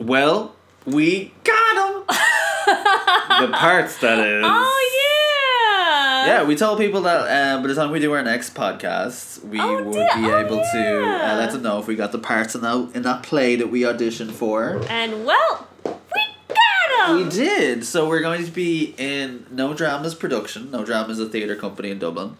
Well, we got them. the parts that is. Oh yeah. Yeah, we told people that uh, by the time we do our next podcast, we Oh, would did- be oh, able to uh, let them know if we got the parts in that in that play that we auditioned for. And well, we got him. We did. So we're going to be in No Drama's production. No Drama is a theatre company in Dublin.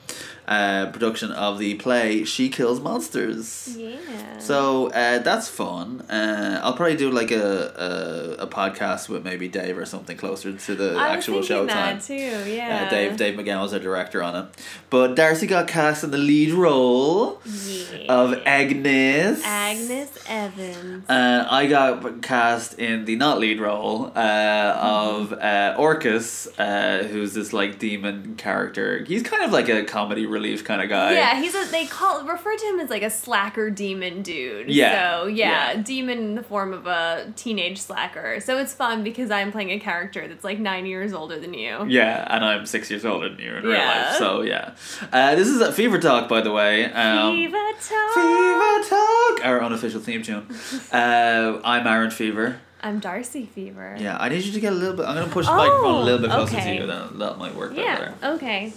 Uh, production of the play She Kills Monsters. Yeah. So uh, that's fun. Uh, I'll probably do like a, a a podcast with maybe Dave or something closer to the I actual show that time. too. Yeah. Uh, Dave Dave McGowan was our director on it, but Darcy got cast in the lead role Yeah. of Agnes. Agnes Evans. Uh, I got cast in the not lead role uh, of uh, Orcus, uh, who's this like demon character. He's kind of like a comedy relief kind of guy. yeah, he's a they call refer to him as like a slacker demon dude. Yeah, So yeah, yeah. demon in the form of a teenage slacker. So it's fun because I'm playing a character that's like nine years older than you. Yeah, and I'm six years older than you in real life. So yeah, uh, this is a Fever Talk, by the way. Um, Fever talk. Fever Talk, our unofficial theme tune. Uh, I'm Aaron Fever. I'm Darcy Fever. Yeah, I need you to get a little bit. I'm gonna push the Oh, microphone a little bit closer okay. to you. Then that might work Yeah. better. Okay.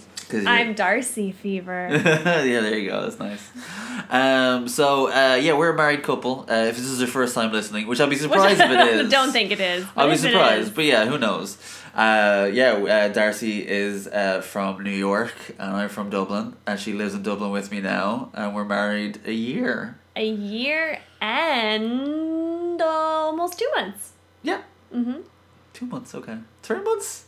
I'm Darcy Fever. yeah, there you go. That's nice. Um, so uh, yeah, we're a married couple. Uh, if this is your first time listening, which I'd be surprised if it is. Don't think it is. I'll be surprised, but yeah, who knows? Uh, yeah, uh, Darcy is uh, from New York, and I'm from Dublin, and she lives in Dublin with me now, and we're married a year. A year and almost two months. Yeah, Mm-hmm. two months. Okay, three months.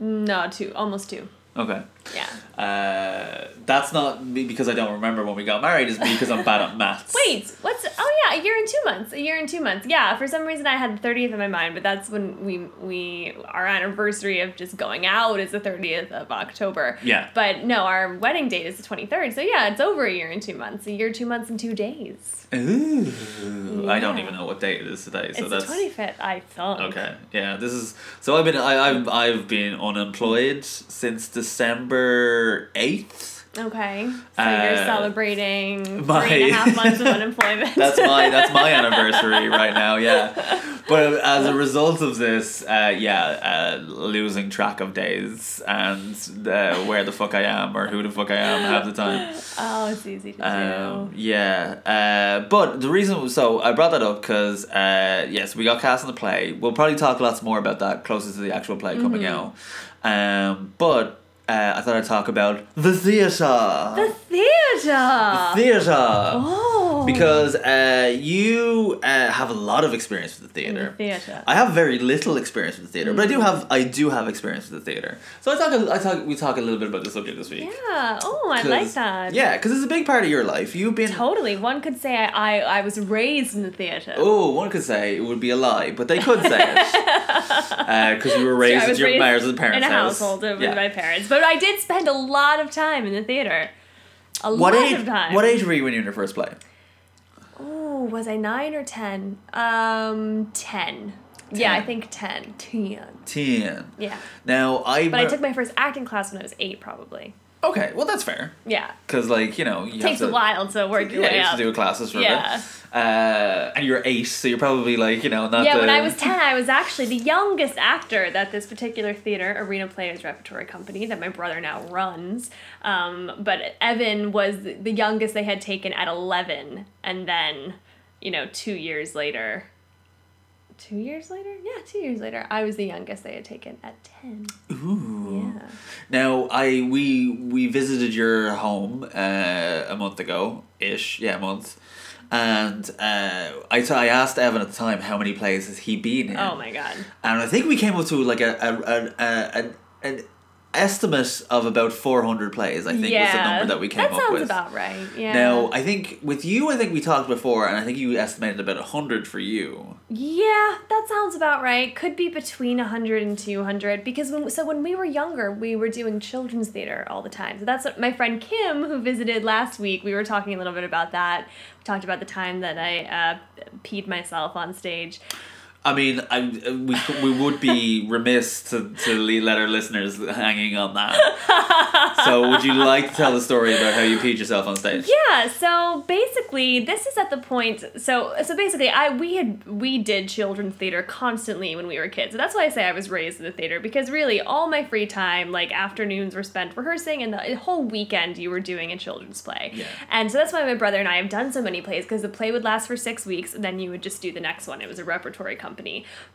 No, two. Almost two. Okay. Yeah. Uh, that's not me because I don't remember when we got married. It's me because I'm bad at maths. Wait, what's? Oh yeah, a year and two months. A year and two months. Yeah. For some reason, I had the thirtieth in my mind, but that's when we we our anniversary of just going out is the thirtieth of October. Yeah. But no, our wedding date is the twenty third. So yeah, it's over a year and two months. A year, two months, and two days. Ooh, I don't even know what date it is today. So it's that's the twenty fifth. I thought. okay. Yeah, this is so. I've been I, I've I've been unemployed since December eighth. Okay. So Uh, you're celebrating my- three and a half months of unemployment. That's my that's my anniversary right now. Yeah, but as a result of this, uh, yeah, uh, losing track of days and uh, where the fuck I am or who the fuck I am half the time. Oh, it's easy to Um, do. yeah, uh, but the reason so I brought that up because uh, yes, we got cast in the play. We'll probably talk lots more about that closer to the actual play coming out. Um, but uh, I thought I'd talk about the theatre. The theater. The theatre. Oh. Because uh, you uh, have a lot of experience with the In the theater. theater. I have very little experience with the theater, but I Mm. do have I do have experience with the theater. So I talk a- I talk we talk a little bit about the subject this week. Yeah. Oh, I like that. Yeah, because it's a big part of your life. You've been Totally. One could say I, I, I was raised in the theater. Oh, one could say it would be a lie, but they could say it because you were raised at your raised parents' and parents' in a house. household with Yeah. my parents, but I did spend a lot of time in the theater. A What lot age? of time. What age were you when you were in your first play? Oh, was I nine or ten? Um, ten. Yeah, I think ten. Ten. Ten. Yeah. Now I. But I took my first acting class when I was eight, probably. Okay, well that's fair Yeah. because like you know you It takes have a to, while to work your Yeah, way you have up. to do classes for Yeah. it. Uh, and you're eight, so you're probably like you know not. yeah, the, when I was 10, I was actually the youngest actor that this particular theater, Arena Players Repertory Company, that my brother now runs. Um, but Evan was the youngest they had taken at 11. And then, you know, two years later, two years later? Yeah, two years later, I was the youngest they had taken at 10. Ooh. Yeah. Now I we we visited your home uh, a month ago ish, yeah, a month, and uh, I t- I asked Evan at the time how many plays has he been in. Oh my god. And I think we came up to like a, a, a, a an estimate of about 400 plays, I think yeah. was the number that we came that up sounds with. about right. Yeah. Now, I think with you, I think we talked before, and I think you estimated about 100 for you. Yeah, that sounds about right. Could be between 100 and 200 because when so when we were younger, we were doing children's theater all the time. So that's what my friend Kim who visited last week, we were talking a little bit about that. We talked about the time that I uh, peed myself on stage. I mean, I we we would be remiss to to le- let our listeners hanging on that. so, would you like to tell the story about how you peed yourself on stage? Yeah, so basically this is at the point so so basically I we had we did children's theater constantly when we were kids. So that's why I say I was raised in the theater because really all my free time like afternoons were spent rehearsing and the whole weekend you were doing a children's play. Yeah. And so that's why my brother and I have done so many plays because the play would last for 6 weeks and then you would just do the next one. It was a repertory company.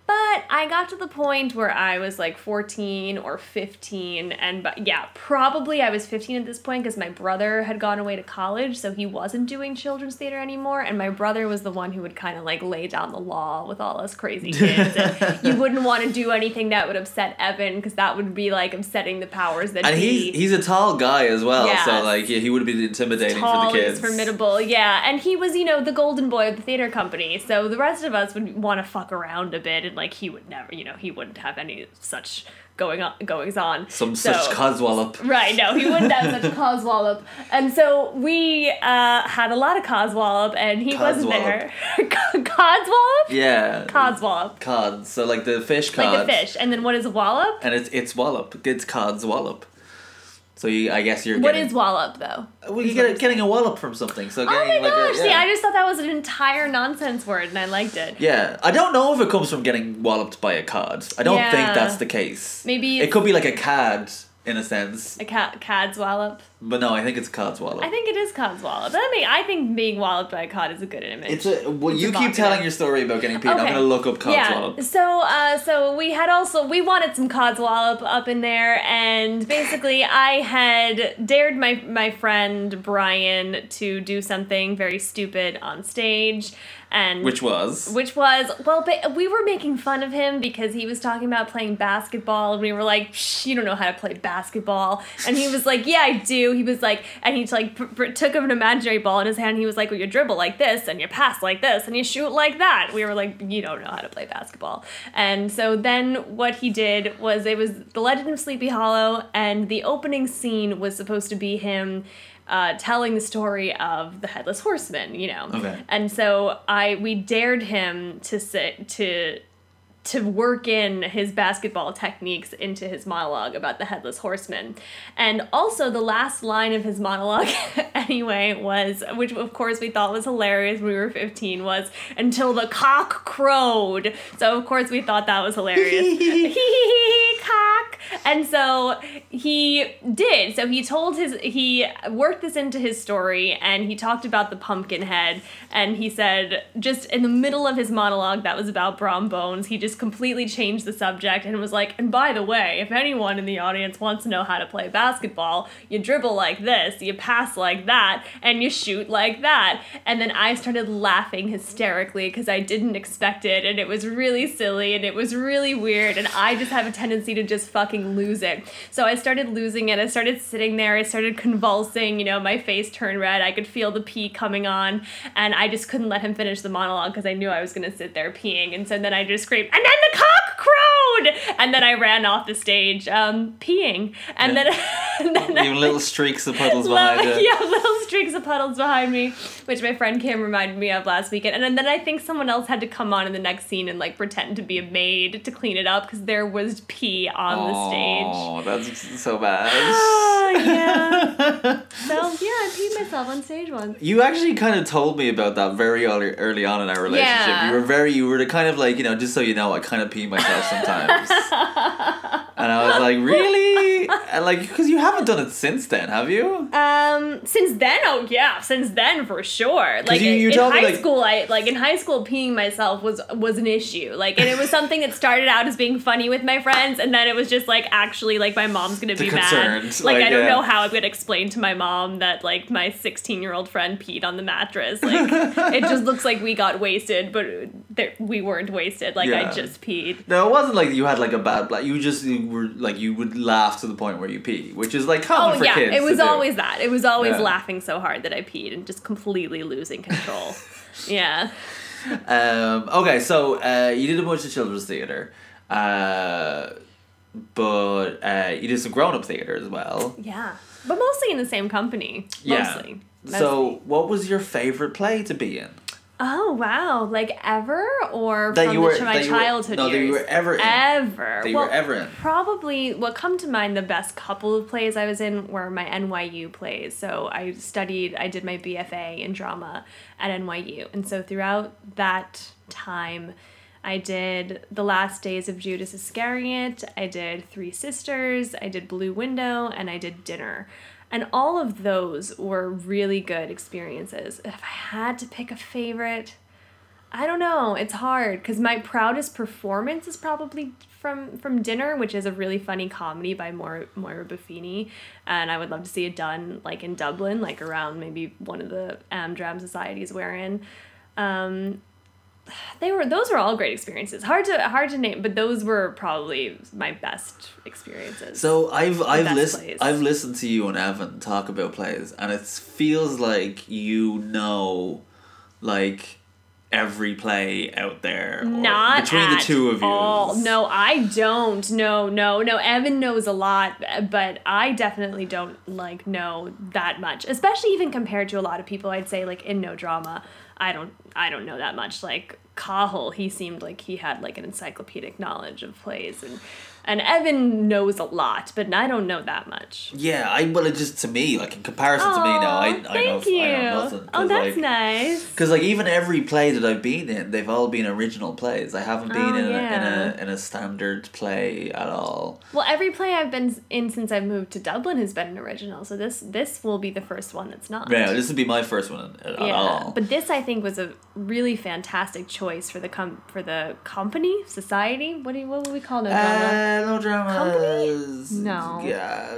But I got to the point where I was like 14 or 15 and but yeah, probably I was 15 at this point because my brother had gone away to college, so he wasn't doing children's theater anymore and my brother was the one who would kind of like lay down the law with all us crazy kids and you wouldn't want to do anything that would upset Evan because that would be like upsetting the powers that And be. he's he's a tall guy as well, so like yeah, he would have been intimidating tall, for the he's kids. formidable, yeah. And he was, you know, the golden boy of the theater company. So the rest of us would want to fuck around a bit, and like he would never, you know, he wouldn't have any such going on goings on. Some So- such coswallop. Right, no, he wouldn't have such coswallop. And so we uh, had a lot of coswallop, and he wasn't there. codswallop? Yeah. Codswallop. Cod. So like the fish cod. Like the fish. And then what is wallop? And it's it's wallop. It's cod's wallop. So you, I guess you're What getting. is wallop, though? well, you get getting a wallop from something. So Oh my like gosh, a, see. I just thought that was an entire nonsense word, and I liked it. Yeah, I don't know if it comes from getting walloped by a cod. I don't think that's the case. Maybe it could be like a cad in a sense, A cat, cad's wallop. But no, I think it's cod's wallop. I think it is cod's wallop. But I mean, I think being walloped by a cod is a good image. it's a well. It's you keep telling your story about getting peed. I'm gonna look up cod's yeah. wallop. So, uh, so we had also we wanted some cod's wallop up in there, and basically I had dared my my friend Brian to do something very stupid on stage, and Which was which was well ba- we were making fun of him because he was talking about playing basketball and we were like Psh, you don't know how to play basketball and he was like yeah i do he was like and he like pr- pr- took an imaginary ball in his hand. He was like well you dribble like this and you pass like this and you shoot like that. We were like you don't know how to play basketball. And so then what he did was it was the legend of sleepy hollow and the opening scene was supposed to be him uh, telling the story of the headless horseman you know? Okay. and so I we dared him to sit to to work in his basketball techniques into his monologue about the headless horseman. And also the last line of his monologue anyway was which of course we thought was hilarious when we were 15 was until the cock crowed. So of course we thought that was hilarious. And so he did. So he told his he worked this into his story and he talked about the pumpkin head and he said just in the middle of his monologue that was about Brom Bones, he just completely changed the subject and was like, and by the way, if anyone in the audience wants to know how to play basketball, you dribble like this, you pass like that, and you shoot like that. And then I started laughing hysterically because I didn't expect it and it was really silly and it was really weird and I just have a tendency to just fucking lose it. So I started losing it. I started sitting there, I started convulsing, you know, my face turned red. I could feel the pee coming on and I just couldn't let him finish the monologue because I knew I was going to sit there peeing. And so then I just screamed, and then the cock crowed! And then I ran off the stage um, peeing. And Yeah. then, and then even little streaks of puddles behind Little- you. Yeah, little streaks of puddles behind me, which my friend Kim reminded me of last weekend. And then I think someone else had to come on in the next scene and like pretend to be a maid to clean it up because there was pee on the stage. Oh, that's so bad. Oh, yeah. So yeah, I peed myself on stage once. You actually kind of told me about that very early, early on in our relationship. Yeah. You were very, you were the kind of like, you know, just so you know, I kind of pee myself sometimes. and I was like, really? And like, because you haven't done it since then, have you? Um, since then, oh yeah, since then for sure. Like you- in, you in me, high like- school, I like in high school peeing myself was was an issue. Like, and it was something that started out as being funny with my friends, and then it was just like actually like my mom's gonna be concerned, mad. Like, like, I don't yeah. know how I'm gonna explain to my mom that like my 16 year old friend peed on the mattress. Like, it just looks like we got wasted, but there, we weren't wasted. Like Yeah. I just peed. No, it wasn't like you had like a bad black. You just you were like you would laugh to the point where you pee, which is like common Oh for yeah, kids. it was do. always that. It was always Yeah. laughing so hard that I peed and just completely losing control. yeah. Um, okay, so uh, you did a bunch of children's theater, uh, but uh, you did some grown up theater as well. Yeah. But mostly in the same company. Yeah. Mostly. So, what was your favorite play to be in? Oh wow! Like ever or That from you the, were- to my that you were- childhood no, that years? you were ever in. Ever. That you well, were ever in. Probably what come to mind the best couple of plays I was in were my NYU plays. So I studied, I did my BFA in drama at NYU, and so throughout that time. I did The Last Days of Judas Iscariot, I did Three Sisters, I did Blue Window, and I did Dinner. And all of those were really good experiences. If I had to pick a favorite, I don't know. It's hard because my proudest performance is probably from from Dinner, which is a really funny comedy by Moira, Moira Buffini, and I would love to see it done like in Dublin, like around maybe one of the Amdram societies we're in. Um, they were those were all great experiences. Hard to hard to name, but those were probably my best experiences. So I've I've listened. I've listened to you and Evan talk about plays, and it feels like you know, like every play out there. not between the two of you. all. No, I don't. No, no, no. Evan knows a lot, but I definitely don't like know that much. Especially even compared to a lot of people, I'd say like in no drama, I don't I don't know that much. Like Cahill, he seemed like he had like an encyclopedic knowledge of plays and and Evan knows a lot, but I don't know that much. Yeah, I well, it just to me, like in comparison to me now, I, I know you. I know nothing. oh, that's like, nice. Because like even every play that I've been in, they've all been original plays. I haven't been Oh, in, a, in a in a standard play at all. Well, every play I've been in since I've moved to Dublin has been an original, so this this will be the first one that's not. Yeah, this would be my first one at, at all. But this I think was a really fantastic choice for the com- for the company, society. What do you, what would we call it? Uh, no dramas. No. Yeah.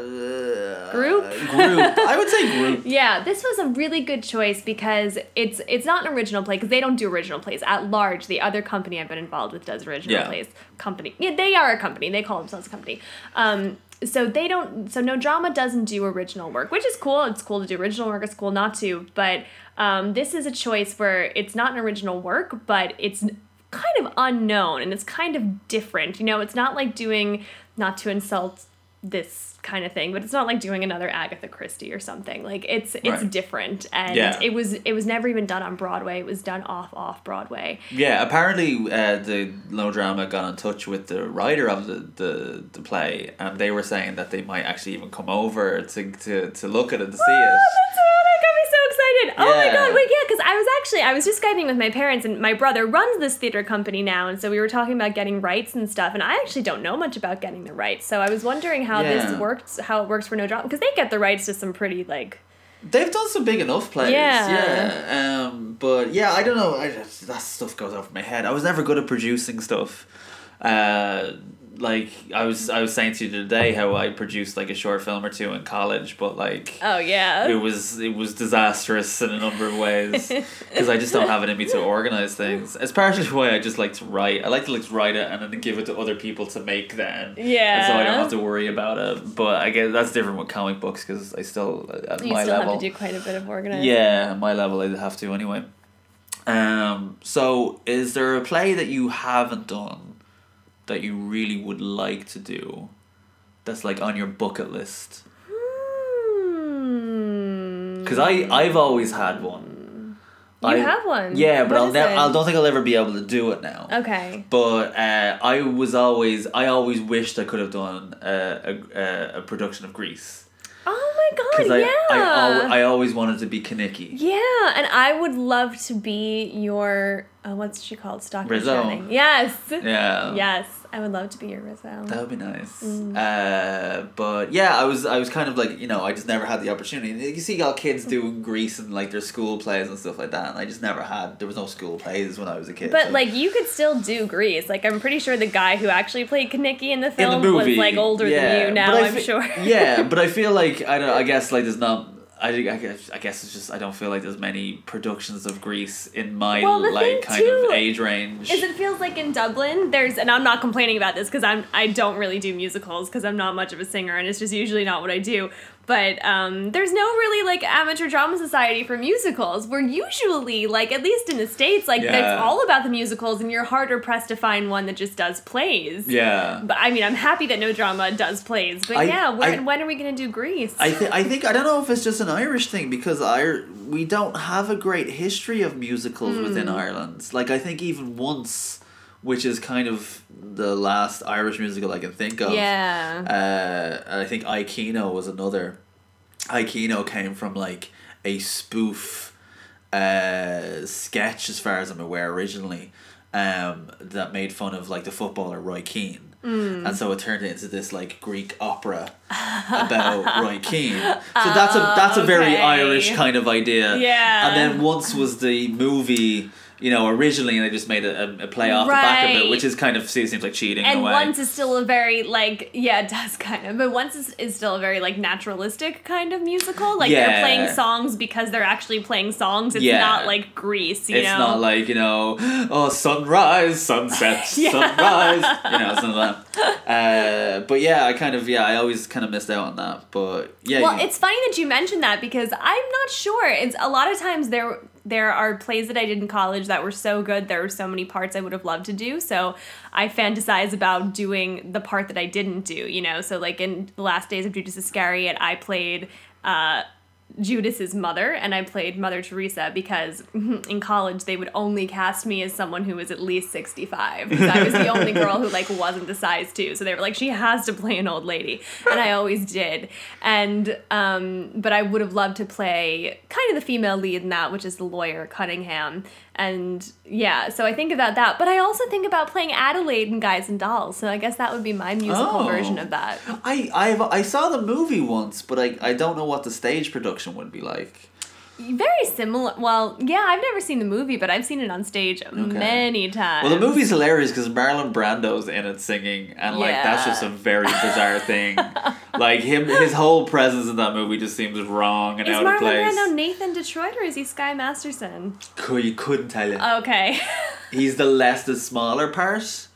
Group? Group. I would say group. yeah, this was a really good choice because it's it's not an original play because they don't do original plays at large. The other company I've been involved with does original Yeah. plays. Company, yeah, they are a company. They call themselves a company. Um, so they don't. So no drama doesn't do original work, which is cool. It's cool to do original work. It's cool not to. But um, this is a choice where it's not an original work, but it's kind of unknown and it's kind of different. You know, it's not like doing not to insult this kind of thing, but it's not like doing another Agatha Christie or something. Like it's it's Right. different, and Yeah. it was it was never even done on Broadway. It was done off off Broadway. Yeah, apparently uh, the Drama got in touch with the writer of the, the, the play, and they were saying that they might actually even come over to, to, to look at it to see Oh, it. Oh my god, wait, yeah, because I was actually I was just skyping with my parents, and my brother runs this theater company now, and so we were talking about getting rights and stuff, and I actually don't know much about getting the rights, so I was wondering how Yeah. this works, how it works for No Drama, because they get the rights to some pretty like. They've done some big enough plays. Yeah. Yeah. Um, but yeah, I don't know. I just, that stuff goes over my head. I was never good at producing stuff. Uh, like I was, I was saying to you today how I produced like a short film or two in college, but like Oh yeah. it was it was disastrous in a number of ways because I just don't have it in me to organize things. It's partially why I just like to write. I like to like write it and then give it to other people to make then. Yeah. And so I don't have to worry about it. But I guess that's different with comic books because I still at you my still level. have to do quite a bit of organizing. yeah, at my level I'd have to anyway. Um. So, is there a play that you haven't done that you really would like to do? That's like on your bucket list. Hmm. Because I I've always had one. You I- have one. Yeah, but What I'll never. I don't think I'll ever be able to do it now. Okay. But uh, I was always I always wished I could have done a a, a production of Grease Oh my god! I yeah. I, al- I always wanted to be Kenickie. Yeah, and I would love to be your uh, what's she called? Stockard Rizzo. Channing. Yes. Yeah. Yes, I would love to be your Rizzo. That would be nice. Mm. Uh, but yeah, I was I was kind of like you know I just never had the opportunity. You see all kids doing Grease and like their school plays and stuff like that, and I just never had. There was no school plays when I was a kid. But so- like you could still do Grease. Like I'm pretty sure the guy who actually played Kenickie in the in film the was like older yeah, than you now. I I'm sure. yeah, but I feel like I don't. I guess like there's not. I, I guess I guess it's just I don't feel like there's many productions of Grease in my Well, like kind too of age range. Is it feels like in Dublin there's and I'm not complaining about this because I'm I don't really do musicals because I'm not much of a singer and it's just usually not what I do. But um, there's no really like amateur drama society for musicals. We're usually like at least in the states like Yeah. it's all about the musicals, and you're harder pressed to find one that just does plays. Yeah. But I mean, I'm happy that No Drama does plays. But I- yeah, when, I- when are we gonna do Grease? I think I think I don't know if it's just an Irish thing because I we don't have a great history of musicals within Hmm. Ireland. Like I think even once, which is kind of the last Irish musical I can think of. yeah. Uh, and I think I, Keano was another. I, Keano came from like a spoof uh, sketch, as far as I'm aware, originally, um, that made fun of like the footballer Roy Keane. Hmm. And so it turned into this like Greek opera about Roy Keane. So that's a that's a very okay. Irish kind of idea. Yeah. And then once was the movie, you know, originally, and they just made a, a play off the back of it, which is kind of seems like cheating in and a way. once is still a very like yeah it does kind of but once is, is still a very like naturalistic kind of musical. Like they're playing songs because they're actually playing songs. It's Yeah. not like grease you it's know? not like you know oh sunrise sunset Yeah. sunrise. You know something like that. Uh, but yeah i kind of yeah i always kind of missed out on that but yeah well you- it's funny that you mentioned that because i'm not sure. It's a lot of times there there are plays that i did in college that were so good there were so many parts i would have loved to do. So i fantasize about doing the part that i didn't do you know? So like in the last days of judas iscariot i played uh Judas's mother, and I played Mother Teresa because in college they would only cast me as someone who was at least sixty five. Because I was the only girl who like wasn't the size two, so they were like, she has to play an old lady, and I always did. And um, but I would have loved to play kind of the female lead in that, which is the lawyer Cunningham. And yeah, so I think about that, but I also think about playing Adelaide in Guys and Dolls. So I guess that would be my musical Oh. version of that. I I've, I saw the movie once, but I, I don't know what the stage production would be like. Very similar. Well, yeah, I've never seen the movie, but I've seen it on stage many times. Well, the movie's hilarious because Marlon Brando's in it singing, and like that's just a very bizarre thing. like him, his whole presence in that movie just seems wrong and Is out Marlon of place. Is Marlon Brando Nathan Detroit or is he Sky Masterson? Could you couldn't tell you. Okay. He's the less the smaller part.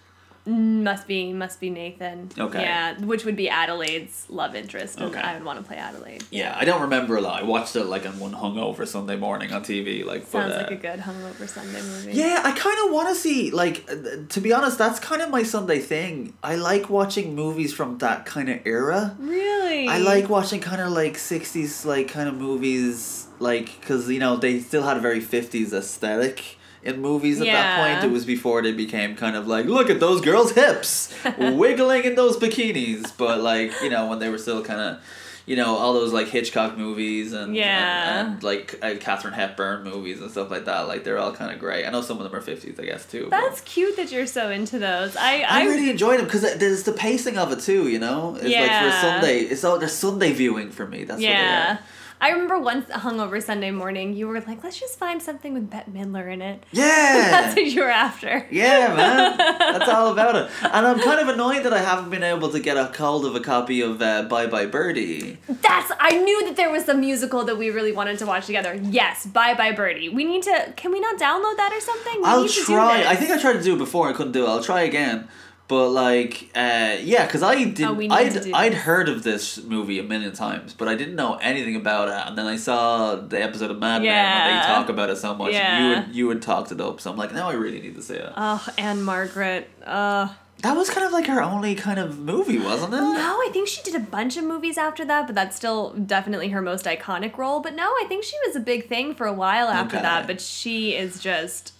Must be must be Nathan. Okay. Yeah, which would be Adelaide's love interest, and Okay. I would want to play Adelaide. Yeah, I don't remember a lot. I watched it like on one hungover Sunday morning on TV. Like, Sounds but, uh, like a good hungover Sunday movie. Yeah, I kind of want to see like uh, to be honest, that's kind of my Sunday thing. I like watching movies from that kind of era. Really. I like watching kind of like 60s like kind of movies like cuz you know they still had a very 50s aesthetic in movies at that point. It was before they became kind of like look at those girls' hips wiggling in those bikinis, but like, you know, when they were still kind of you know all those like Hitchcock movies and Yeah. and, and, like uh, Katharine Hepburn movies and stuff like that. Like they're all kind of great. I know some of them are fifties, I guess too. but- That's cute that you're so into those. I I I, really enjoy them because there's the pacing of it too. You know, it's like for. Sunday. It's all they're Sunday viewing for me. That's yeah. what I remember once hungover Sunday morning, you were like, "Let's just find something with Bette Midler in it." Yeah. That's what you were after. Yeah, man. That's all about it. And I'm kind of annoyed that I haven't been able to get a hold of a copy of uh, Bye Bye Birdie. That's. I knew that there was some musical that we really wanted to watch together. Yes, Bye Bye Birdie. We need to. Can we not download that or something? We I'll try. I think I tried to do it before. I couldn't do it. I'll try again. But like, uh, yeah, because I did. Oh, I'd I'd heard of this movie a million times, but I didn't know anything about it. And then I saw the episode of Mad Men when Yeah. they talk about it so much. And you Yeah. would you would talked it up. So I'm like, now I really need to see it. Oh, Ann-Margret. Uh, That was kind of like her only kind of movie, wasn't it? no, I think she did a bunch of movies after that, but that's still definitely her most iconic role. But no, I think she was a big thing for a while after Okay. that. But she is just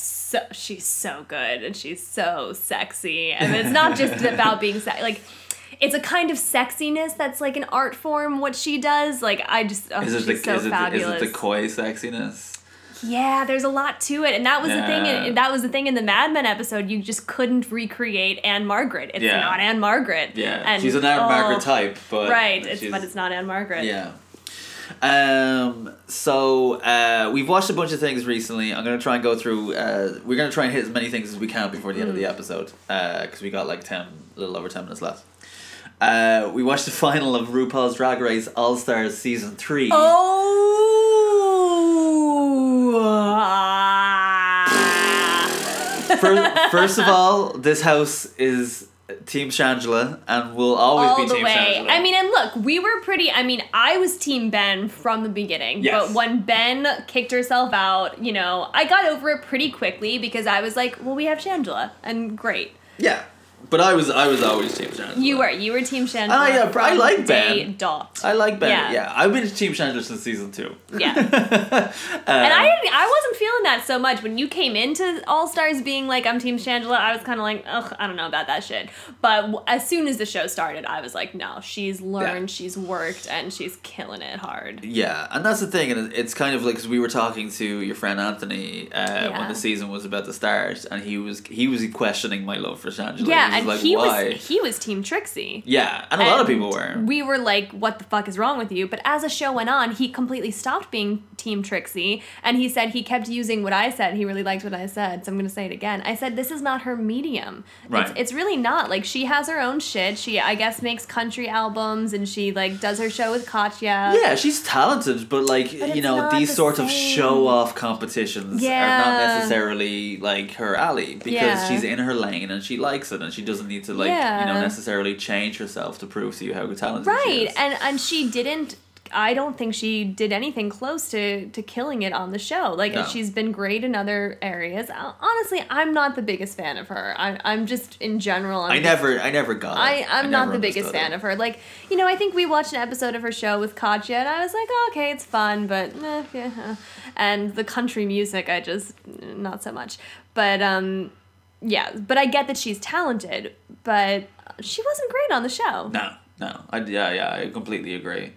so she's so good and she's so sexy, and it's not just about being sexy. like. It's a kind of sexiness that's like an art form. What she does, like I just, oh, Is it she's the so is it, the- fabulous. is it the coy sexiness? Yeah, there's a lot to it, and that was the thing. Yeah. In, that was the thing in the Mad Men episode. You just couldn't recreate Ann-Margret. It's Yeah. not Ann-Margret. Yeah, and, she's an Anne oh, Margaret type, but right. It's but it's not Ann-Margret. Yeah. Um. So uh, we've watched a bunch of things recently. I'm gonna try and go through. Uh, we're gonna try and hit as many things as we can before the end of Mm. the episode. Uh, because we got like ten, a little over ten minutes left. Uh, we watched the final of RuPaul's Drag Race All Stars season three. Oh. First, first of all, this house is Team Shangela, and we'll always all be the Team way. Shangela. I mean, and look, we were pretty. I mean, I was Team Ben from the beginning. Yes. But when Ben kicked herself out, you know, I got over it pretty quickly because I was like, well, we have Shangela, and great. yeah, but I was I was always Team Shangela. You were you were Team Shangela. Ah, yeah, I like Ben. Dot. I like Ben. Yeah. Yeah, I've been Team Shangela since season two. Yeah. Um, And I I wasn't feeling that so much when you came into All Stars being like I'm Team Shangela. I was kind of like, ugh, I don't know about that shit. But w- as soon as the show started, I was like, no, she's learned, she's worked, and she's killing it hard. Yeah, and that's the thing, and it's kind of like because we were talking to your friend Anthony uh, Yeah. when the season was about to start, and he was he was questioning my love for Shangela. Yeah, and like, he why? was he was Team Trixie. yeah, and a lot of people were. We were like, what the fuck is wrong with you? But as the show went on, he completely stopped being Team Trixie. And he said he kept using what I said. He really liked what I said. So I'm going to say it again. I said, this is not her medium. Right. It's, it's really not. Like, she has her own shit. She, I guess, makes country albums and she, like, does her show with Katya. yeah, she's talented, but like But you know, these the sort of show off competitions are not necessarily like her alley because Yeah. she's in her lane and she likes it and she doesn't need to like you know necessarily change herself to prove to you how talented she Right. is. And, and she didn't. I don't think she did anything close to, to killing it on the show. Like No. she's been great in other areas. Honestly, I'm not the biggest fan of her. I, I'm just in general. I'm I just- never, I never got. I, it. I'm I not the biggest fan it. of her. Like, you know, I think we watched an episode of her show with Katya, and I was like, oh, okay, it's fun, but eh, yeah. uh." And the country music, I just not so much. But um, yeah, but I get that she's talented, but she wasn't great on the show. No, no. I, yeah, yeah, I completely agree.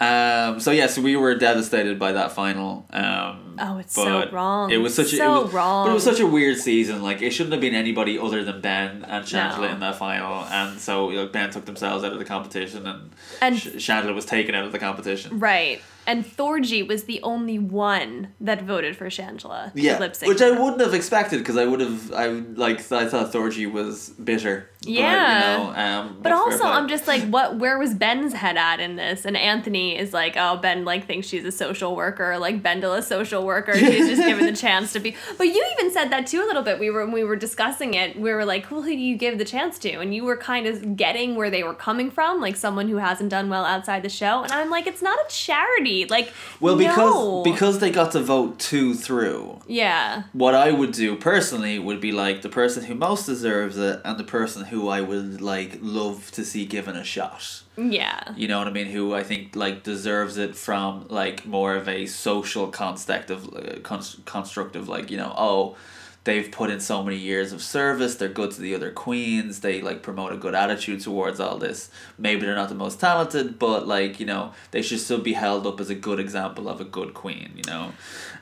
Um, so yes, we were devastated by that final. Um, Oh, it's so wrong. It was such a, So it was, wrong. But it was such a weird season. Like it shouldn't have been anybody other than Ben and Shangela No. in that final, and so you know, Ben took themselves out of the competition, and, And- Sh- Shangela was taken out of the competition. Right. And Thorgy was the only one that voted for Shangela. Yeah, lip sync which I wouldn't have expected because I would have I like I thought Thorgy was bitter. Yeah. but, you know, um, But also. I'm just like, what? Where was Ben's head at in this? And Anthony is like, oh, Ben like thinks she's a social worker, like Bendel a social worker. She's just given the chance to be. But you even said that too a little bit. We were when we were discussing it. We were like, who do you give the chance to? And you were kind of getting where they were coming from, like someone who hasn't done well outside the show. And I'm like, it's not a charity. Like, well because no. because they got to vote two through. yeah, what I would do personally would be like the person who most deserves it and the person who I would like love to see given a shot. yeah, You know what I mean? Who I think like deserves it from like more of a social construct of uh, cons- constructive like you know oh they've put in so many years of service they're good to the other queens they like promote a good attitude towards all this. Maybe they're not the most talented but like you know they should still be held up as a good example of a good queen you know?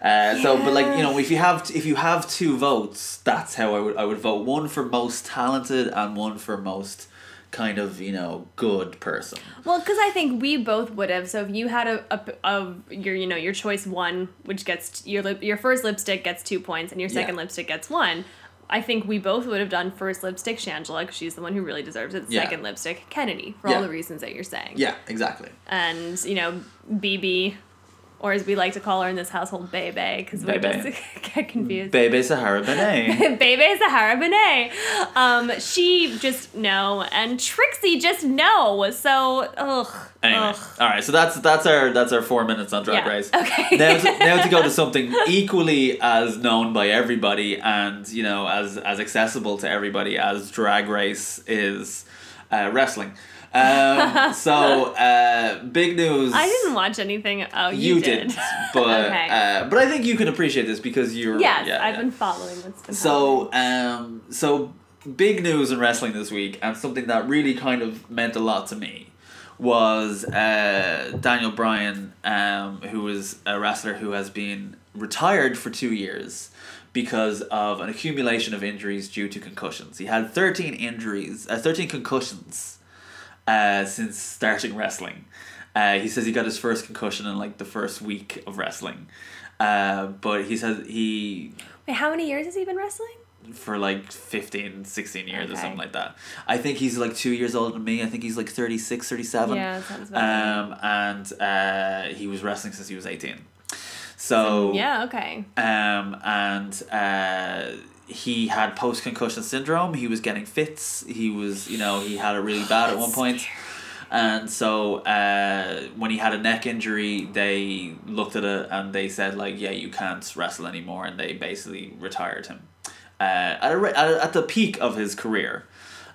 Uh, so but like you know if you have if you have two votes that's how I would I would vote. One for most talented and one for most kind of you know good person Well, because I think we both would have. So if you had a, a, a your you know your choice one, which gets your lip, your first lipstick gets two points, and your second Yeah. lipstick gets one. I think we both would have done first lipstick Shangela because she's the one who really deserves it. Yeah. Second lipstick Kennedy for Yeah. all the reasons that you're saying. Yeah, exactly. And you know BB, or as we like to call her in this household, Bebe, because we just get confused. Bebe Zahara Benet. Bebe Zahara Benet. Um, she just no, and Trixie just no. So ugh. Anyway, ugh. all right. So that's that's our that's our four minutes on Drag Yeah, Race. okay. now to, now to go to something equally as known by everybody and you know as as accessible to everybody as Drag Race is uh, wrestling. Um, so uh, big news. I didn't watch anything. Oh, you, You did. didn't, but Okay. uh, but I think you can appreciate this because you're. yes, yeah, I've yeah. been following what's been So, um, so big news in wrestling this week, and something that really kind of meant a lot to me was uh, Daniel Bryan, um, who is a wrestler who has been retired for two years because of an accumulation of injuries due to concussions. He had thirteen injuries, uh, thirteen concussions, uh, since starting wrestling. Uh, he says he got his first concussion in like the first week of wrestling. Uh, but he says he Wait, how many years has he been wrestling? for like 15 16 years or something like that i think he's like two years older than me i think he's like 36 37 Yeah, that sounds about right. um and uh he was wrestling since he was 18 so Yeah. Okay. um and uh he had post concussion syndrome. He was getting fits. He was, you know, he had it really bad at one point. And so uh, when he had a neck injury, they looked at it and they said like, yeah, you can't wrestle anymore, and they basically retired him uh, at, a, at, a, at the peak of his career.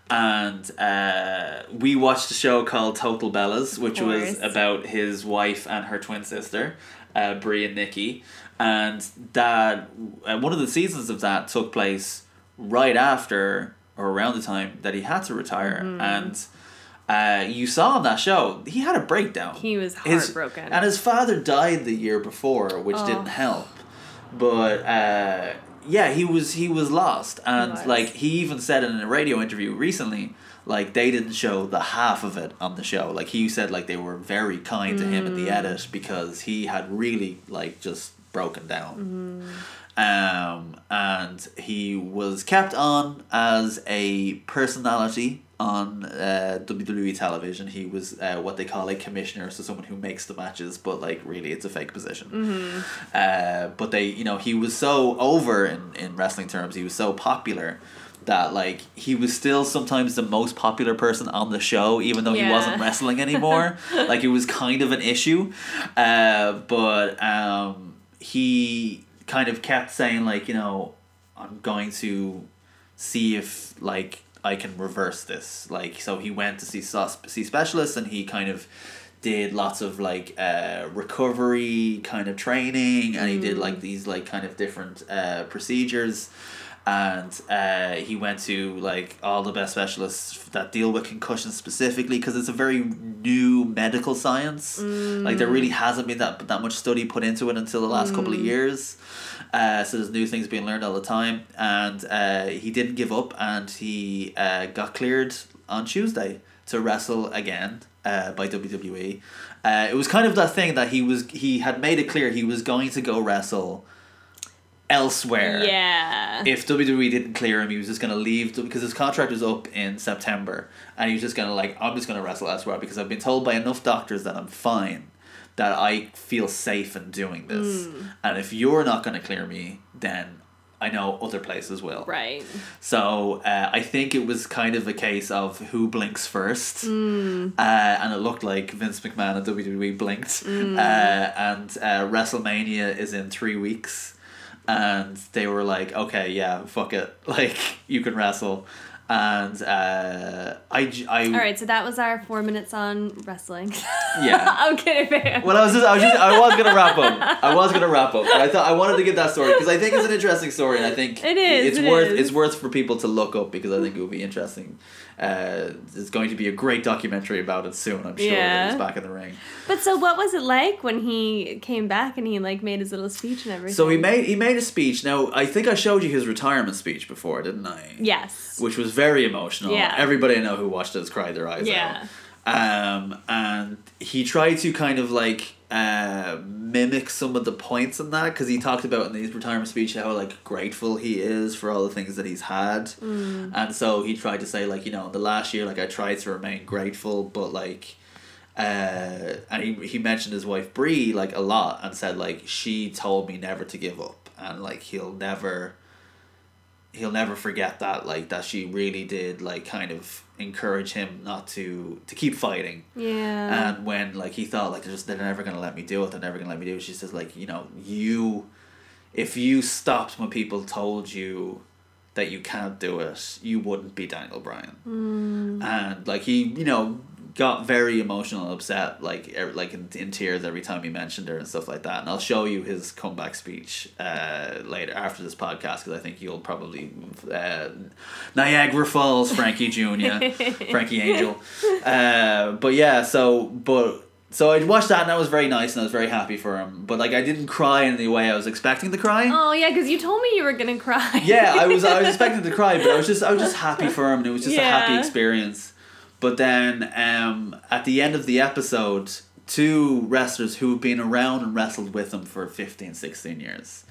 And uh, we watched a show called Total Bellas, which was about his wife and her twin sister, uh, Brie and Nikki. And that uh, one of the seasons of that took place right after or around the time that he had to retire. Mm-hmm. And uh, you saw on that show, he had a breakdown. He was His- heartbroken. and his father died the year before, which Oh. didn't help. But uh, yeah, he was he was lost, and was. like he even said in a radio interview recently, like they didn't show the half of it on the show. Like he said, like they were very kind to him in Mm. the edit because he had really like just broken down. Mm-hmm. Um, and he was kept on as a personality on uh, WWE television. He was uh, what they call a commissioner, so someone who makes the matches, but like really it's a fake position. Uh, but they, you know, he was so over in, in wrestling terms, he was so popular that like he was still sometimes the most popular person on the show, even though he wasn't wrestling anymore. like it was kind of an issue. Uh, but um, he kind of kept saying like, you know, I'm going to see if like I can reverse this. Like so he went to see sus- see specialists and he kind of did lots of like uh recovery kind of training and he did like these like kind of different uh procedures and uh, he went to like all the best specialists that deal with concussion specifically because it's a very new medical science. Like there really hasn't been that that much study put into it until the last couple of years. Uh, so there's new things being learned all the time, and uh, he didn't give up, and he uh, got cleared on Tuesday to wrestle again uh, by WWE. Uh, it was kind of that thing that he was he had made it clear he was going to go wrestle elsewhere yeah. if WWE didn't clear him, he was just gonna leave because his contract was up in September, and he was just gonna like, I'm just gonna wrestle elsewhere because I've been told by enough doctors that I'm fine, that I feel safe in doing this, and if you're not gonna clear me, then I know other places will. right. So uh, I think it was kind of a case of who blinks first, Mm. uh, and it looked like Vince McMahon and WWE blinked. Mm. Uh, and uh, WrestleMania is in three weeks, and they were like, "Okay, yeah, fuck it, like you can wrestle." And uh, I, I, All right, so that was our four minutes on wrestling. yeah. I'm kidding, man. Well, I was just, I was just, I was gonna wrap up. I was gonna wrap up, but I thought I wanted to get that story because I think it's an interesting story, and I think It is, It's it worth, is. it's worth for people to look up because I think it would be interesting. Uh, there's going to be a great documentary about it soon. I'm sure. Yeah. He's back in the ring. But so, what was it like when he came back and he like made his little speech and everything? So he made he made a speech. Now I think I showed you his retirement speech before, didn't I? Yes. Which was very emotional. Yeah. Everybody I know who watched it has cried their eyes Yeah. out. Um, and he tried to kind of like uh, mimic some of the points in that because he talked about in his retirement speech how like grateful he is for all the things that he's had, Mm. and so he tried to say like you know the last year like I tried to remain grateful, but like. Uh, and he, he mentioned his wife Brie like a lot and said like she told me never to give up and like he'll never he'll never forget that like that she really did like kind of encourage him not to to keep fighting. Yeah. and when like he thought like they're just they're never gonna let me do it they're never gonna let me do it she says like you know you if you stopped when people told you that you can't do it you wouldn't be Daniel Bryan. Mm. And like he you know got very emotional and upset like er, like in, in tears every time he mentioned her and stuff like that and I'll show you his comeback speech uh, later after this podcast because I think you'll probably uh, Niagara Falls Frankie Jr. Frankie Angel uh, but yeah so but so I watched that and that was very nice and I was very happy for him but like I didn't cry in the way I was expecting to cry oh yeah, because you told me you were gonna cry. yeah, I was I was expecting to cry, but I was just I was just happy for him. and It was just a happy experience. But then um, at the end of the episode, two wrestlers who've been around and wrestled with him for 15, 16 years.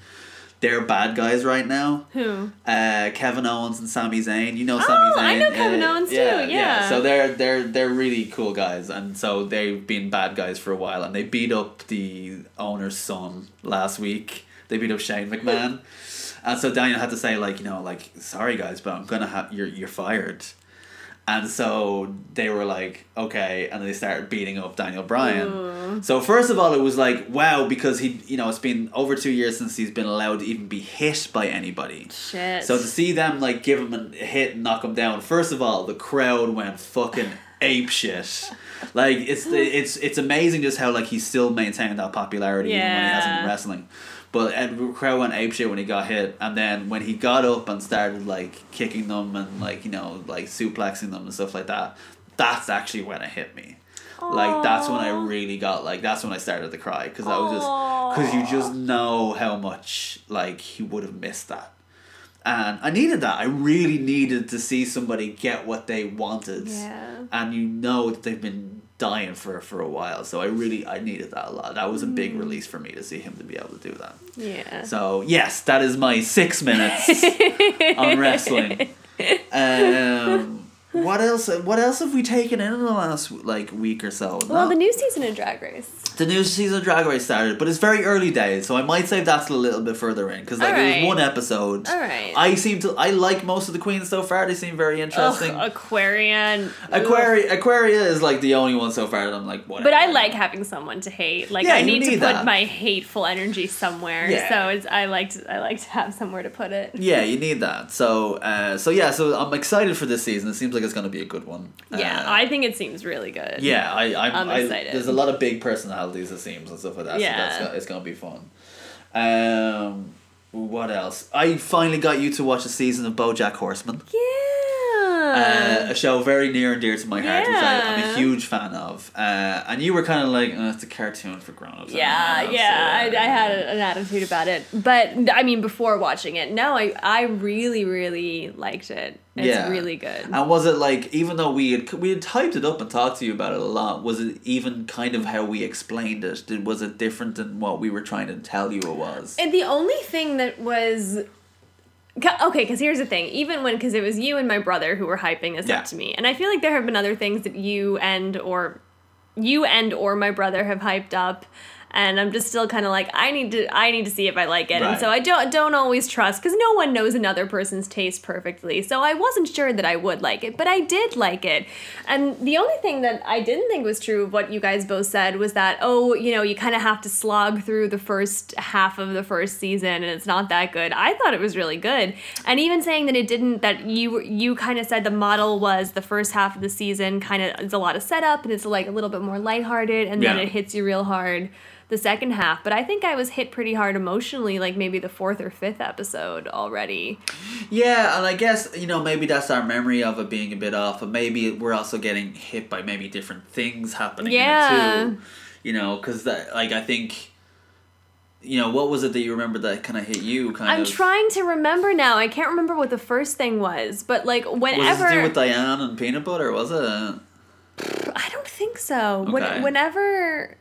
They're bad guys right now. Who? Uh, Kevin Owens and Sami Zayn. You know Oh, Sami Zayn. I know Kevin uh, Owens too, yeah. So they're they're they're really cool guys, and so they've been bad guys for a while, and they beat up the owner's son last week. They beat up Shane McMahon. And so Daniel had to say like, you know, like, sorry guys, but I'm gonna have you're you're fired. And so they were like, okay, and they started beating up Daniel Bryan. So first of all, it was like, wow, because he, you know, it's been over two years since he's been allowed to even be hit by anybody. Shit. So to see them like give him a hit and knock him down, first of all, the crowd went fucking ape shit. Like it's the it's it's amazing just how like he's still maintained that popularity even when he hasn't been wrestling. But Ed the crowd went ape shit when he got hit, and then when he got up and started like kicking them and like you know like suplexing them and stuff like that, that's actually when it hit me. Like that's when I really got like that's when I started to cry because I was just because you just know how much like he would have missed that. And I needed that. I really needed to see somebody get what they wanted. Yeah. And you know that they've been dying for for a while. So I really I needed that a lot. That was a big Mm. release for me to see him to be able to do that. Yeah. So yes, that is my six minutes on wrestling. Um, what else? What else have we taken in in the last like week or so? well, No- the new season of Drag Race. the new season of Drag Race started, but it's very early days, so I might save that a little bit further in because like it Alright. was one episode. Alright. I seem to I like most of the queens so far. They seem very interesting. Ugh, Aquarian. Aquaria Aquaria is like the only one so far that I'm like whatever. But I like having someone to hate. Like Yeah, I you need, to put that. my hateful energy somewhere. Yeah. So it's I like to I like to have somewhere to put it. Yeah, you need that. So uh, so yeah, so I'm excited for this season. It seems like it's going to be a good one. Yeah, Uh, I think it seems really good. Yeah, I, I'm, I'm I, excited. There's a lot of big personalities, it seems, and stuff like that. Yeah. So that's, it's going to be fun. Um, what else? I finally got you to watch a season of BoJack Horseman. Yeah. Uh, a show very near and dear to my heart, which I, I'm a huge fan of. Uh, and you were kind of like, oh, it's a cartoon for grown-ups. yeah, yeah, I, I had an attitude about it, but I mean, before watching it, no, I I really really liked it. It's Yeah. really good. And was it like, even though we had we had typed it up and talked to you about it a lot, was it even kind of how we explained it? Did was it different than what we were trying to tell you it was? And the only thing that was okay, because here's the thing. Even when, because it was you and my brother who were hyping this Yeah. up to me, and I feel like there have been other things that you and or you and or my brother have hyped up, and I'm just still kind of like I need to I need to see if I like it, and so I don't don't always trust because no one knows another person's taste perfectly. So I wasn't sure that I would like it, but I did like it, and the only thing that I didn't think was true of what you guys both said was that oh you know you kind of have to slog through the first half of the first season and it's not that good. I thought it was really good, and even saying that it didn't that you you kind of said the model was the first half of the season kind of is a lot of setup and it's like a little bit more lighthearted and then it hits you real hard the second half. But I think I was hit pretty hard emotionally, like maybe the fourth or fifth episode already. Yeah, and I guess you know maybe that's our memory of it being a bit off, but maybe we're also getting hit by maybe different things happening Yeah. too. You know, because that like I think, you know, what was it that you remember that kind of hit you? Kind I'm of. trying to remember now. I can't remember what the first thing was, but like whenever. Was it to do with Diane and peanut butter? Was it? I don't think so. When, Okay. whenever,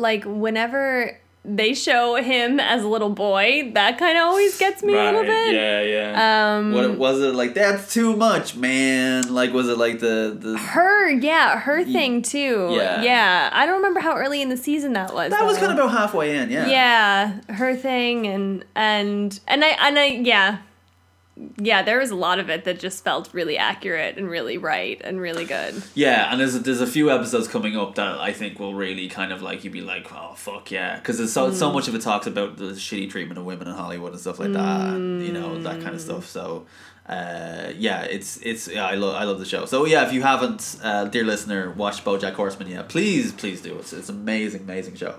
like, whenever they show him as a little boy, that kind of always gets me a little bit. Yeah, yeah. Um, what was it like? That's too much, man. Like, was it like the the? her, yeah, her thing too. Yeah. yeah. I don't remember how early in the season that was. That was kind of about halfway in. Yeah. yeah her thing and and and i and i yeah yeah there was a lot of it that just felt really accurate and really right and really good Yeah, and there's a, there's a few episodes coming up that I think will really kind of like you'd be like, oh fuck yeah, because there's so Mm. so much of it talks about the shitty treatment of women in Hollywood and stuff like that, and, you know that kind of stuff. So, uh, yeah, it's it's yeah, I love I love the show. So yeah, if you haven't, uh, dear listener, watched BoJack Horseman yet, please please do. It's it's amazing amazing show.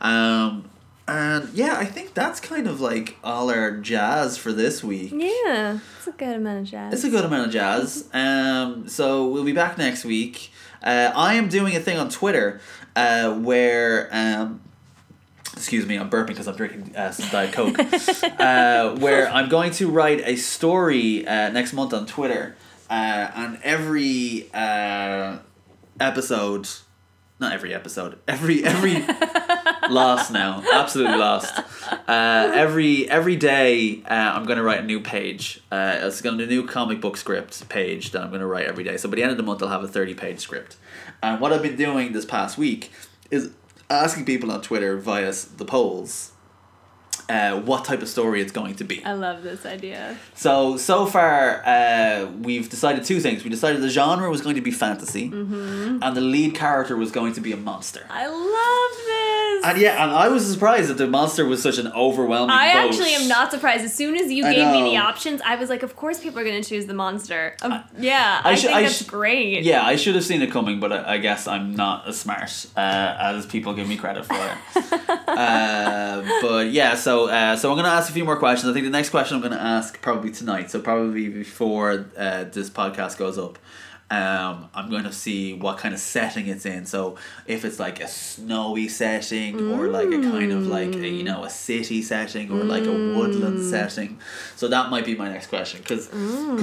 Um, and yeah, I think that's kind of like all our jazz for this week. yeah it's a good amount of jazz It's a good amount of jazz. Um, so we'll be back next week. Uh, I am doing a thing on Twitter uh, where. Um, excuse me, I'm burping because I'm drinking uh, some Diet Coke. uh, where I'm going to write a story uh, next month on Twitter. Uh, and every uh, episode. Not every episode. Every every last now. Absolutely last. Uh, every every day, uh, I'm gonna write a new page. Uh, it's gonna be a new comic book script page that I'm gonna write every day. So by the end of the month, I'll have a thirty page script. And what I've been doing this past week is asking people on Twitter via the polls uh, what type of story it's going to be. I love this idea. So so far, uh, we've decided two things. We decided the genre was going to be fantasy, Mm-hmm. and the lead character was going to be a monster. I love this. And yeah, and I was surprised that the monster was such an overwhelming. I vote. actually am not surprised. As soon as you I gave me the options, I was like, of course people are going to choose the monster. Um, yeah, I I, think I that's should- great. Yeah, I should have seen it coming, but I, I guess I'm not as smart uh, as people give me credit for. uh, but yeah, so uh, so I'm gonna ask a few more questions. I think the next question I'm gonna ask probably tonight, so probably before uh, this podcast goes up. Um, I'm going to see what kind of setting it's in. So if it's like a snowy setting, or like a kind of like a, you know a city setting, or like a woodland setting. So that might be my next question because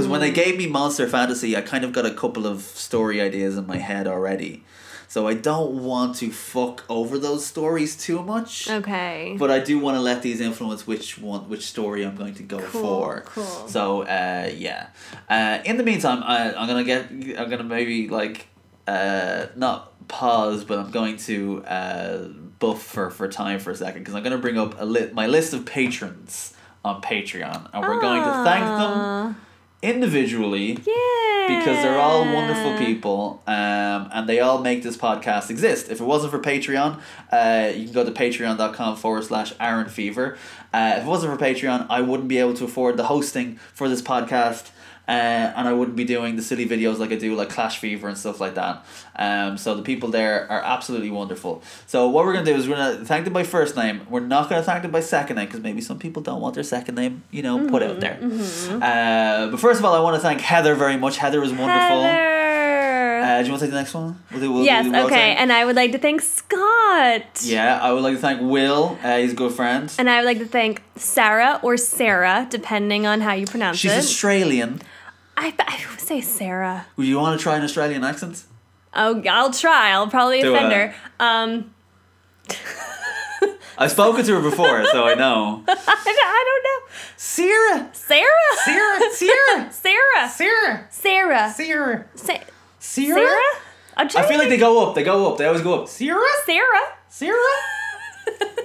when they gave me monster fantasy, I kind of got a couple of story ideas in my head already. So I don't want to fuck over those stories too much. Okay. But I do want to let these influence which one, which story I'm going to go Cool, for. cool. So uh, yeah. Uh, in the meantime, I, I'm gonna get. I'm gonna maybe like, uh, not pause, but I'm going to uh, buff for time for a second because I'm gonna bring up a li- my list of patrons on Patreon, and we're going to thank them individually Yeah. because they're all wonderful people um, and they all make this podcast exist. If it wasn't for Patreon, uh, you can go to patreon.com forward slash Aaron Fever. Uh, if it wasn't for Patreon, I wouldn't be able to afford the hosting for this podcast. Uh, and I wouldn't be doing the silly videos like I do, like Clash Fever and stuff like that. Um, so the people there are absolutely wonderful. So what we're gonna do is we're gonna thank them by first name. We're not gonna thank them by second name because maybe some people don't want their second name, you know, put out there. Uh, but first of all, I want to thank Heather very much. Heather is wonderful. Heather. Uh, do you want to take the next one? We'll do, we'll yes, do okay. And I would like to thank Scott. yeah, I would like to thank Will. Uh, he's a good friend. And I would like to thank Sarah or Sarah, depending on how you pronounce She's it. She's Australian. I, I would say Sarah. Would you want to try an Australian accent? Oh, I'll try. I'll probably Do offend it. her. Um, I've spoken to her before, so I know. I, I don't know. Sarah! Sarah. Sarah! Sarah! Sarah. Sarah! Sarah. Sarah! Sarah? Sarah. I'm I trying feel like they go up. They go up. They always go up. Sarah? Sarah. Sarah?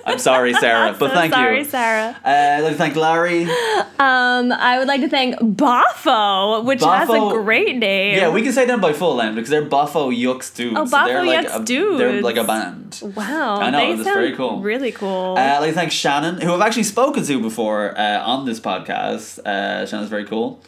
I'm sorry, Sarah, but So thank sorry, you. Sarah. Uh, I'd like to thank Larry. Um, I would like to thank Bafo, which has a great name. Yeah, we can say them by full name because they're Buffo Yucks dudes. Oh, So they're like Yucks a, They're like a band. Wow, I know, that's very cool. Really cool. Uh, I'd like to thank Shannon, who I've actually spoken to before uh, on this podcast. Uh, Shannon's very cool.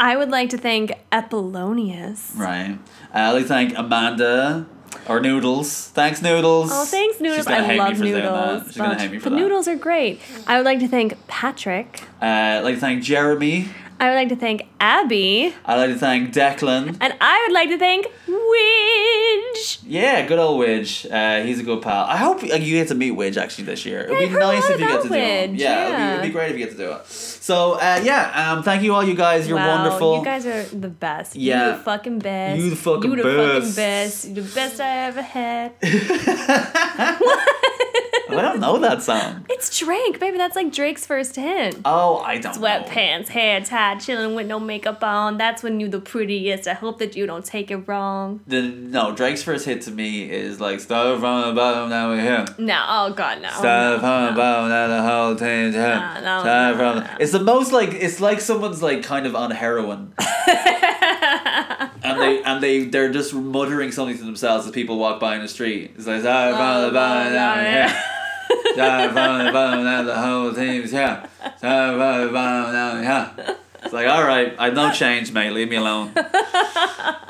I would like to thank Apollonius. Right. Uh, I'd like to thank Amanda or Noodles. Thanks, Noodles. Oh, thanks, Noodles. She's gonna I hate love me for noodles. that. She's gonna hate me for but that. noodles are great. I would like to thank Patrick. Uh, I'd like to thank Jeremy. I would like to thank Abby. I'd like to thank Declan. And I would like to thank Widge. Yeah, good old Widge. Uh, he's a good pal. I hope uh, you get to meet Widge actually this year. It'd Yeah, be nice if you get to do it. Widge, Yeah, It'd, be, it'd be great if you get to do it. So uh, yeah, um, thank you all you guys. You're wow, wonderful. You guys are the best. Yeah. You the fucking best. You the fucking You the best. fucking best. You the best I ever had. I don't know that song. it's Drake, baby. That's like Drake's first hit. Oh, I don't know. Sweatpants, hair tied, chilling with no makeup on. That's when you the prettiest. I hope that you don't take it wrong. The, no, Drake's first hit to me is like start from the bottom, now we're here. No, oh god, no. Start no, from the bottom, now the whole thing's here. No, no, Start no, from. no. It's the most like it's like someone's like kind of on heroin. and they and they they're just muttering something to themselves as people walk by in the street. It's like start from the oh, bottom, now we're here. Start from the bottom, now the whole team's here. Start from the bottom, now we're here. It's like, all right, I've no change, mate. Leave me alone.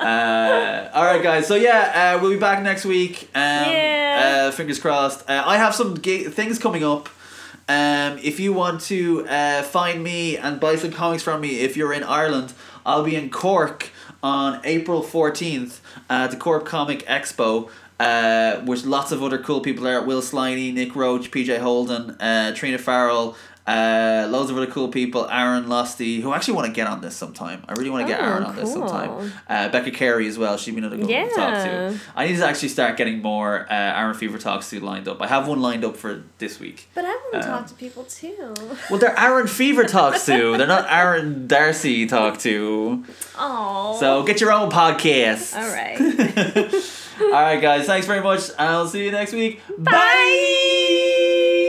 Uh, all right, guys. So yeah, uh, we'll be back next week. Um, Yeah. Uh, fingers crossed. Uh, I have some ga- things coming up. Um, if you want to uh, find me and buy some comics from me, if you're in Ireland, I'll be in Cork on April fourteenth at the Cork Comic Expo. Uh, with lots of other cool people there. Will Sliney, Nick Roche, PJ Holden, uh, Triona Farrell, uh, loads of really cool people. Aaron Lusty, who I actually want to get on this sometime. I really want to get Oh, Aaron on this sometime. Uh, Becca Carey as well. She'd be another good one to talk Yeah. to. I need to actually start getting more uh, Aaron Fever talks to lined up. I have one lined up for this week. But I want to Um, talk to people too. Well, they're Aaron Fever talks to. They're not Aaron Darcy talk to. Oh. So get your own podcast. All right. All right, guys. Thanks very much. I'll see you next week. Bye.